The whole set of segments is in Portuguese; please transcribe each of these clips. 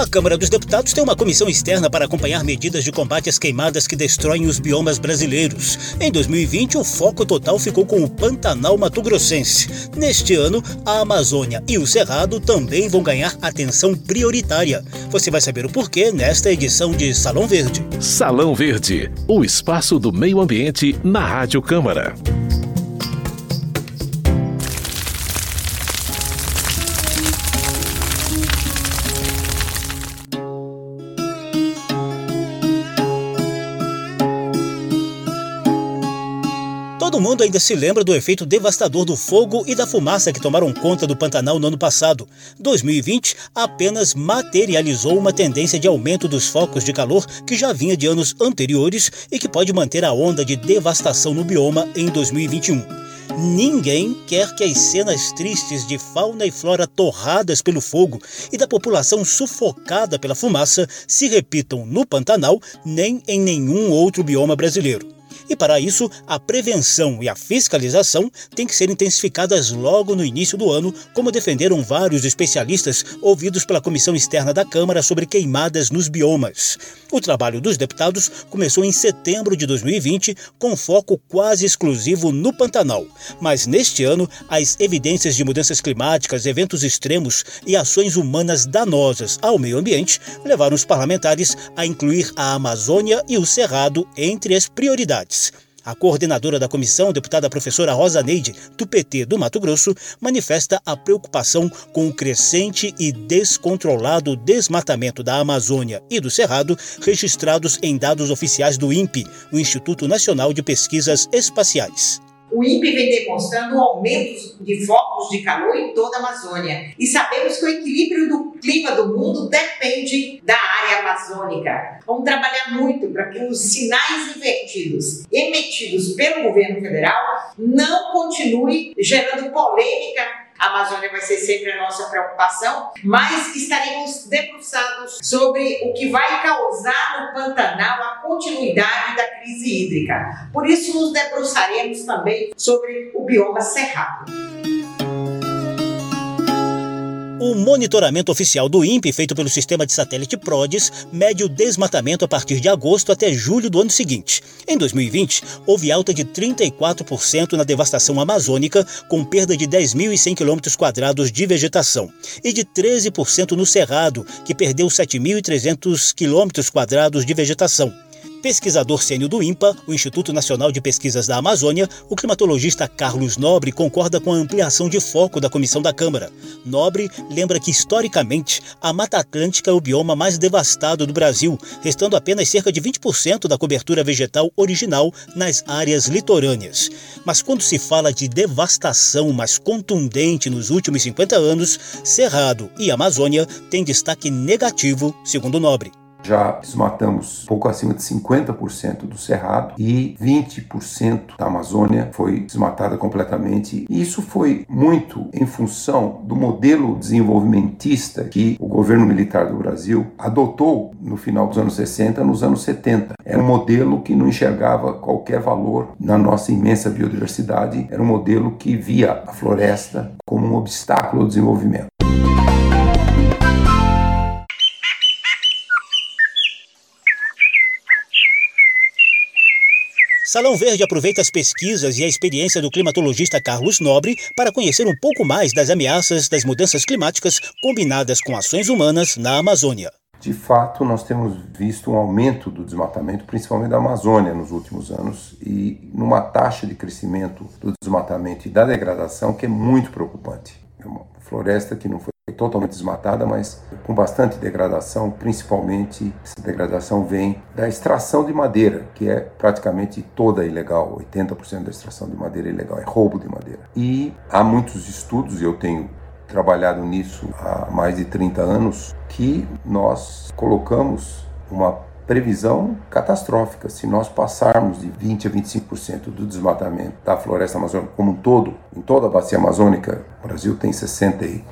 A Câmara dos Deputados tem uma comissão externa para acompanhar medidas de combate às queimadas que destroem os biomas brasileiros. Em 2020, o foco total ficou com o Pantanal Mato Grossense. Neste ano, a Amazônia e o Cerrado também vão ganhar atenção prioritária. Você vai saber o porquê nesta edição de Salão Verde. Salão Verde, o espaço do meio ambiente na Rádio Câmara. Todo mundo ainda se lembra do efeito devastador do fogo e da fumaça que tomaram conta do Pantanal no ano passado. 2020 apenas materializou uma tendência de aumento dos focos de calor que já vinha de anos anteriores e que pode manter a onda de devastação no bioma em 2021. Ninguém quer que as cenas tristes de fauna e flora torradas pelo fogo e da população sufocada pela fumaça se repitam no Pantanal nem em nenhum outro bioma brasileiro. E para isso, a prevenção e a fiscalização têm que ser intensificadas logo no início do ano, como defenderam vários especialistas ouvidos pela Comissão Externa da Câmara sobre queimadas nos biomas. O trabalho dos deputados começou em setembro de 2020, com foco quase exclusivo no Pantanal. Mas neste ano, as evidências de mudanças climáticas, eventos extremos e ações humanas danosas ao meio ambiente levaram os parlamentares a incluir a Amazônia e o Cerrado entre as prioridades. A coordenadora da comissão, deputada professora Rosa Neide, do PT do Mato Grosso, manifesta a preocupação com o crescente e descontrolado desmatamento da Amazônia e do Cerrado, registrados em dados oficiais do INPE, o Instituto Nacional de Pesquisas Espaciais. O INPE vem demonstrando um aumento de focos de calor em toda a Amazônia. E sabemos que o equilíbrio do clima do mundo depende da área amazônica. Vamos trabalhar muito para que os sinais invertidos emitidos pelo governo federal não continuem gerando polêmica a Amazônia vai ser sempre a nossa preocupação, mas estaremos debruçados sobre o que vai causar no Pantanal a continuidade da crise hídrica. Por isso, nos debruçaremos também sobre o bioma cerrado. O monitoramento oficial do INPE, feito pelo sistema de satélite PRODES, mede o desmatamento a partir de agosto até julho do ano seguinte. Em 2020, houve alta de 34% na devastação amazônica, com perda de 10.100 km de vegetação, e de 13% no Cerrado, que perdeu 7.300 km de vegetação. Pesquisador sênior do INPA, o Instituto Nacional de Pesquisas da Amazônia, o climatologista Carlos Nobre concorda com a ampliação de foco da comissão da Câmara. Nobre lembra que, historicamente, a Mata Atlântica é o bioma mais devastado do Brasil, restando apenas cerca de 20% da cobertura vegetal original nas áreas litorâneas. Mas quando se fala de devastação mais contundente nos últimos 50 anos, Cerrado e Amazônia têm destaque negativo, segundo Nobre. Já desmatamos pouco acima de 50% do cerrado e 20% da Amazônia foi desmatada completamente. Isso foi muito em função do modelo desenvolvimentista que o governo militar do Brasil adotou no final dos anos 60, nos anos 70. Era um modelo que não enxergava qualquer valor na nossa imensa biodiversidade, era um modelo que via a floresta como um obstáculo ao desenvolvimento. Salão Verde aproveita as pesquisas e a experiência do climatologista Carlos Nobre para conhecer um pouco mais das ameaças das mudanças climáticas combinadas com ações humanas na Amazônia. De fato, nós temos visto um aumento do desmatamento, principalmente da Amazônia, nos últimos anos, e numa taxa de crescimento do desmatamento e da degradação que é muito preocupante. É uma floresta que não foi totalmente desmatada, mas com bastante degradação, principalmente essa degradação vem da extração de madeira, que é praticamente toda ilegal, 80% da extração de madeira é ilegal, é roubo de madeira. E há muitos estudos, e eu tenho trabalhado nisso há mais de 30 anos, que nós colocamos uma previsão catastrófica. Se nós passarmos de 20 a 25% do desmatamento da floresta amazônica como um todo, em toda a bacia amazônica, o Brasil tem 63%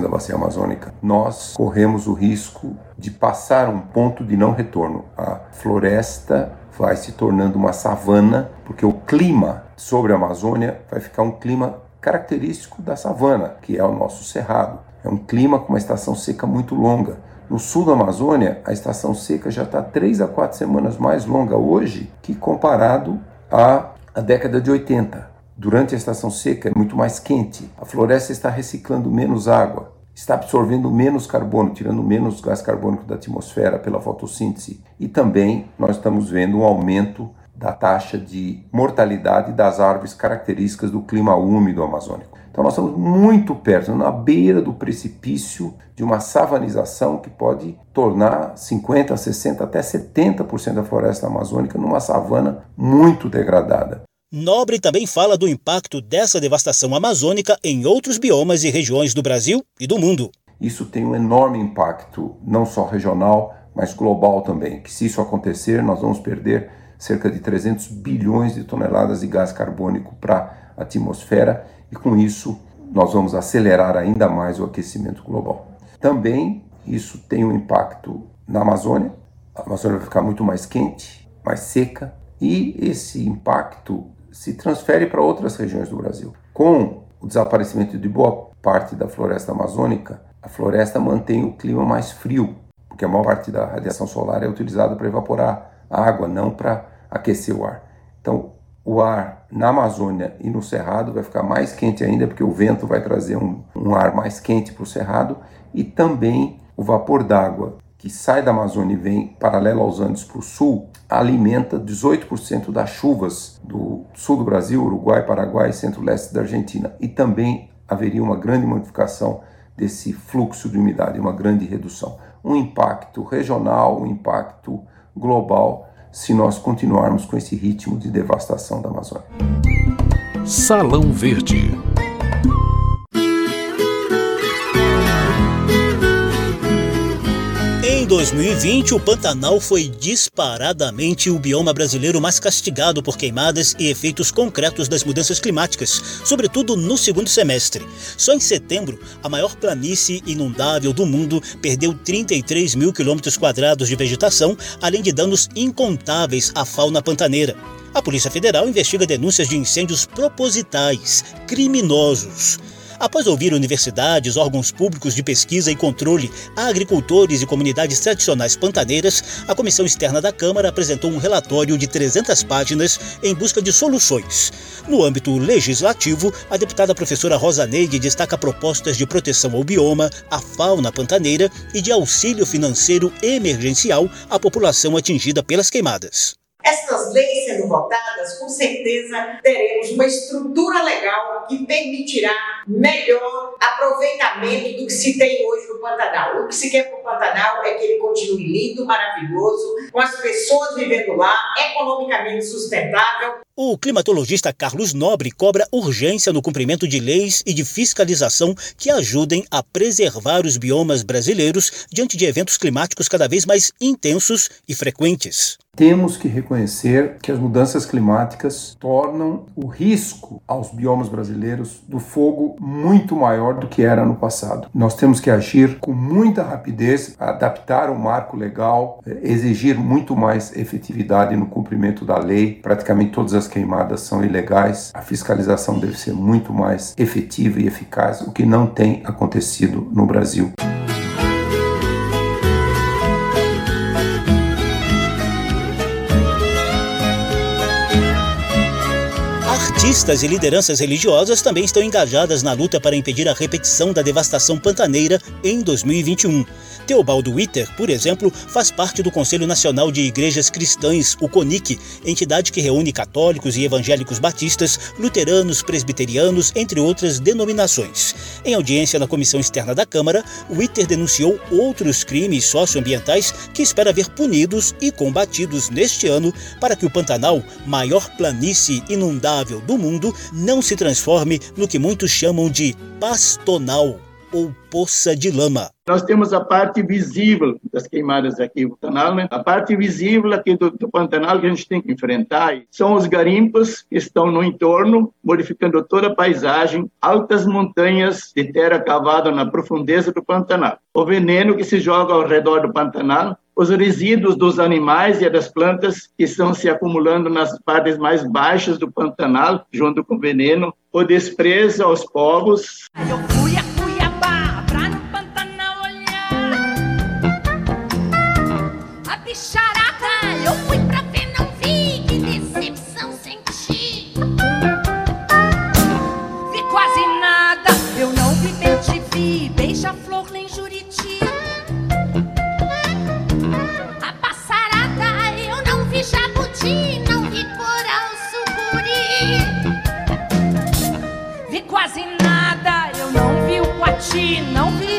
da bacia amazônica, nós corremos o risco de passar um ponto de não retorno. A floresta vai se tornando uma savana, porque o clima sobre a Amazônia vai ficar um clima característico da savana, que é o nosso cerrado. É um clima com uma estação seca muito longa. No sul da Amazônia, a estação seca já está três a quatro semanas mais longa hoje que comparado à, à década de 80. Durante a estação seca é muito mais quente. A floresta está reciclando menos água, está absorvendo menos carbono, tirando menos gás carbônico da atmosfera pela fotossíntese. E também nós estamos vendo um aumento da taxa de mortalidade das árvores características do clima úmido amazônico. Então nós estamos muito perto, na beira do precipício de uma savanização que pode tornar 50, 60, até 70% da floresta amazônica numa savana muito degradada. Nobre também fala do impacto dessa devastação amazônica em outros biomas e regiões do Brasil e do mundo. Isso tem um enorme impacto, não só regional, mas global também. Que se isso acontecer, nós vamos perder cerca de 300 bilhões de toneladas de gás carbônico para a atmosfera e com isso nós vamos acelerar ainda mais o aquecimento global. Também isso tem um impacto na Amazônia. A Amazônia vai ficar muito mais quente, mais seca e esse impacto se transfere para outras regiões do Brasil. Com o desaparecimento de boa parte da floresta amazônica, a floresta mantém o clima mais frio, porque a maior parte da radiação solar é utilizada para evaporar água, não para aquecer o ar. Então, o ar na Amazônia e no Cerrado vai ficar mais quente ainda, porque o vento vai trazer um, um ar mais quente para o Cerrado, e também o vapor d'água que sai da Amazônia e vem paralelo aos Andes para o sul, alimenta 18% das chuvas do sul do Brasil, Uruguai, Paraguai e centro-leste da Argentina. E também haveria uma grande modificação desse fluxo de umidade, uma grande redução. Um impacto regional, um impacto global se nós continuarmos com esse ritmo de devastação da Amazônia. Salão Verde. 2020, o Pantanal foi disparadamente o bioma brasileiro mais castigado por queimadas e efeitos concretos das mudanças climáticas, sobretudo no segundo semestre. Só em setembro, a maior planície inundável do mundo perdeu 33 mil quilômetros quadrados de vegetação, além de danos incontáveis à fauna pantaneira. A Polícia Federal investiga denúncias de incêndios propositais, criminosos. Após ouvir universidades, órgãos públicos de pesquisa e controle, agricultores e comunidades tradicionais pantaneiras, a Comissão Externa da Câmara apresentou um relatório de 300 páginas em busca de soluções. No âmbito legislativo, a deputada professora Rosa Neide destaca propostas de proteção ao bioma, à fauna pantaneira e de auxílio financeiro emergencial à população atingida pelas queimadas. Essas leis sendo votadas, com certeza teremos uma estrutura legal que permitirá melhor aproveitamento do que se tem hoje no Pantanal. O que se quer para o Pantanal é que ele continue lindo, maravilhoso, com as pessoas vivendo lá, economicamente sustentável. O climatologista Carlos Nobre cobra urgência no cumprimento de leis e de fiscalização que ajudem a preservar os biomas brasileiros diante de eventos climáticos cada vez mais intensos e frequentes. Temos que reconhecer que as mudanças climáticas tornam o risco aos biomas brasileiros do fogo muito maior do que era no passado. Nós temos que agir com muita rapidez, adaptar o marco legal, eh, exigir muito mais efetividade no cumprimento da lei. Praticamente todas as queimadas são ilegais. A fiscalização deve ser muito mais efetiva e eficaz, o que não tem acontecido no Brasil. Artistas e lideranças religiosas também estão engajadas na luta para impedir a repetição da devastação pantaneira em 2021. Teobaldo Witter, por exemplo, faz parte do Conselho Nacional de Igrejas Cristãs, o CONIC, entidade que reúne católicos e evangélicos batistas, luteranos, presbiterianos, entre outras denominações. Em audiência na Comissão Externa da Câmara, Witter denunciou outros crimes socioambientais que espera ver punidos e combatidos neste ano para que o Pantanal, maior planície inundável do mundo, não se transforme no que muitos chamam de pastonal ou poça de lama. Nós temos a parte visível das queimadas aqui do Pantanal, né? A parte visível aqui do, do Pantanal que a gente tem que enfrentar são os garimpos que estão no entorno, modificando toda a paisagem, altas montanhas de terra cavada na profundeza do Pantanal. O veneno que se joga ao redor do Pantanal, os resíduos dos animais e das plantas que estão se acumulando nas partes mais baixas do Pantanal, junto com o veneno, o desprezo aos povos. Eu fui a que não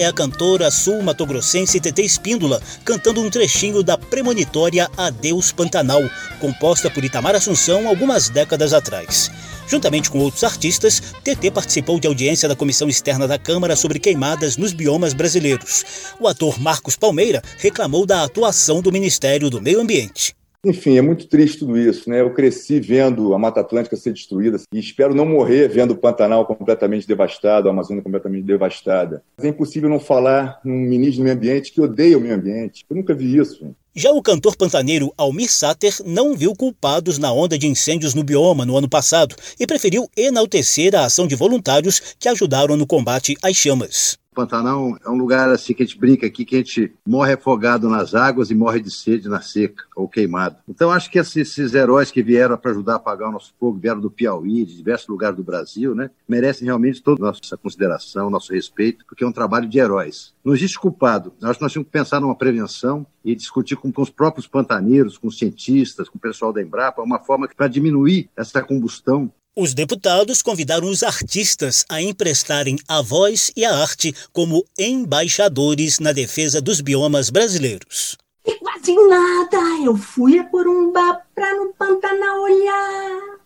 é a cantora sul-matogrossense TT Espíndola, cantando um trechinho da premonitória Adeus Pantanal, composta por Itamar Assunção algumas décadas atrás. Juntamente com outros artistas, TT participou de audiência da Comissão Externa da Câmara sobre queimadas nos biomas brasileiros. O ator Marcos Palmeira reclamou da atuação do Ministério do Meio Ambiente. Enfim, é muito triste tudo isso, né? Eu cresci vendo a Mata Atlântica ser destruída e espero não morrer vendo o Pantanal completamente devastado, a Amazônia completamente devastada. Mas é impossível não falar num ministro do meio ambiente que odeia o meio ambiente. Eu nunca vi isso. Já o cantor pantaneiro Almir Sater não viu culpados na onda de incêndios no bioma no ano passado e preferiu enaltecer a ação de voluntários que ajudaram no combate às chamas. Pantanal é um lugar assim que a gente brinca aqui, que a gente morre afogado nas águas e morre de sede na seca ou queimado. Então acho que esses, esses heróis que vieram para ajudar a apagar o nosso fogo, vieram do Piauí, de diversos lugares do Brasil, né, merecem realmente toda a nossa consideração, nosso respeito, porque é um trabalho de heróis. Não existe culpado. Acho que nós temos que pensar numa prevenção e discutir com, com os próprios pantaneiros, com os cientistas, com o pessoal da Embrapa, uma forma para diminuir essa combustão os deputados convidaram os artistas a emprestarem a voz e a arte como embaixadores na defesa dos biomas brasileiros. E quase nada, eu fui a Corumbá pra no Pantanal olhar.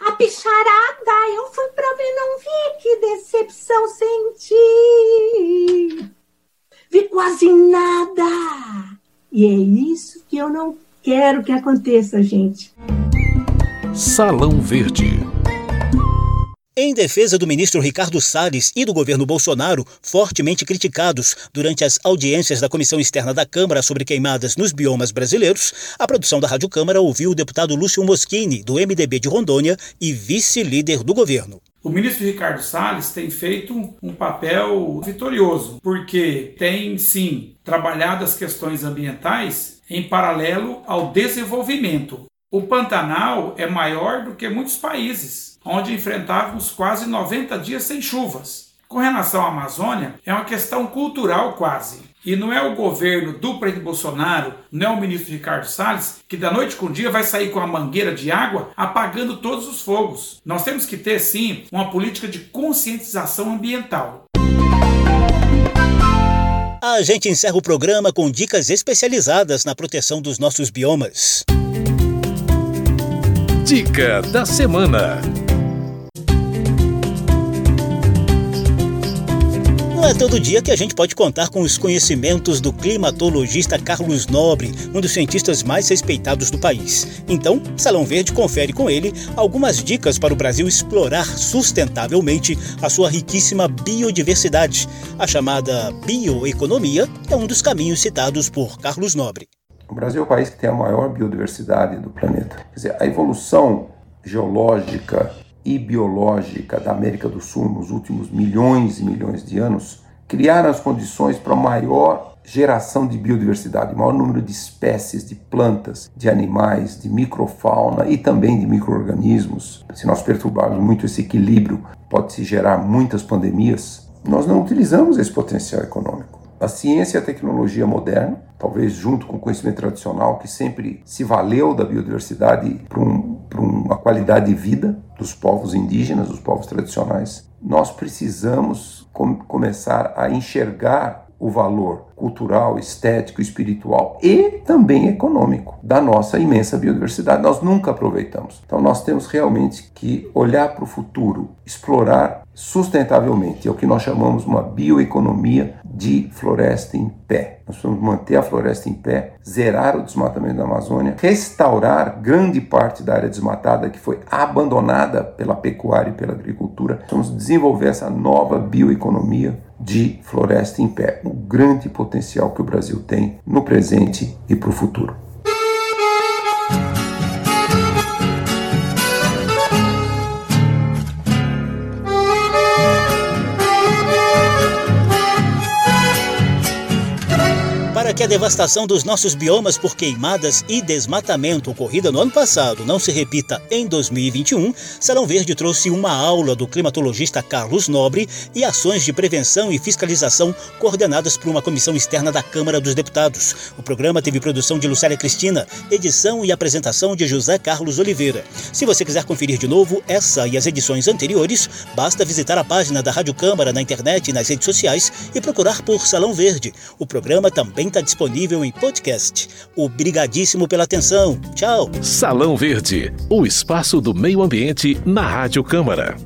A bicharada, eu fui pra ver, não vi, que decepção senti. Vi quase nada. E é isso que eu não quero que aconteça, gente. Salão Verde. Em defesa do ministro Ricardo Salles e do governo Bolsonaro, fortemente criticados durante as audiências da Comissão Externa da Câmara sobre queimadas nos biomas brasileiros, a produção da Rádio Câmara ouviu o deputado Lúcio Moschini, do MDB de Rondônia e vice-líder do governo. O ministro Ricardo Salles tem feito um papel vitorioso, porque tem sim trabalhado as questões ambientais em paralelo ao desenvolvimento. O Pantanal é maior do que muitos países, onde enfrentávamos quase 90 dias sem chuvas. Com relação à Amazônia, é uma questão cultural quase. E não é o governo do presidente Bolsonaro, não é o ministro Ricardo Salles, que da noite com o dia vai sair com a mangueira de água apagando todos os fogos. Nós temos que ter, sim, uma política de conscientização ambiental. A gente encerra o programa com dicas especializadas na proteção dos nossos biomas. Dica da semana. Não é todo dia que a gente pode contar com os conhecimentos do climatologista Carlos Nobre, um dos cientistas mais respeitados do país. Então, Salão Verde confere com ele algumas dicas para o Brasil explorar sustentavelmente a sua riquíssima biodiversidade. A chamada bioeconomia é um dos caminhos citados por Carlos Nobre. O Brasil é o país que tem a maior biodiversidade do planeta. Quer dizer, a evolução geológica e biológica da América do Sul nos últimos milhões e milhões de anos criaram as condições para maior geração de biodiversidade, maior número de espécies de plantas, de animais, de microfauna e também de microorganismos. Se nós perturbarmos muito esse equilíbrio, pode-se gerar muitas pandemias. Nós não utilizamos esse potencial econômico. A ciência e a tecnologia moderna, talvez junto com o conhecimento tradicional, que sempre se valeu da biodiversidade para um, uma qualidade de vida dos povos indígenas, dos povos tradicionais, nós precisamos com, começar a enxergar o valor cultural, estético, espiritual e também econômico da nossa imensa biodiversidade. Nós nunca aproveitamos. Então nós temos realmente que olhar para o futuro, explorar sustentavelmente. É o que nós chamamos uma bioeconomia de floresta em pé. Nós precisamos manter a floresta em pé, zerar o desmatamento da Amazônia, restaurar grande parte da área desmatada que foi abandonada pela pecuária e pela agricultura. Vamos desenvolver essa nova bioeconomia de floresta em pé, o grande potencial que o Brasil tem no presente e para o futuro. Que a devastação dos nossos biomas por queimadas e desmatamento ocorrida no ano passado não se repita em 2021, Salão Verde trouxe uma aula do climatologista Carlos Nobre e ações de prevenção e fiscalização coordenadas por uma comissão externa da Câmara dos Deputados. O programa teve produção de Lucélia Cristina, edição e apresentação de José Carlos Oliveira. Se você quiser conferir de novo essa e as edições anteriores, basta visitar a página da Rádio Câmara na internet e nas redes sociais e procurar por Salão Verde. O programa também está disponível em podcast. Obrigadíssimo pela atenção. Tchau. Salão Verde, o espaço do meio ambiente na Rádio Câmara.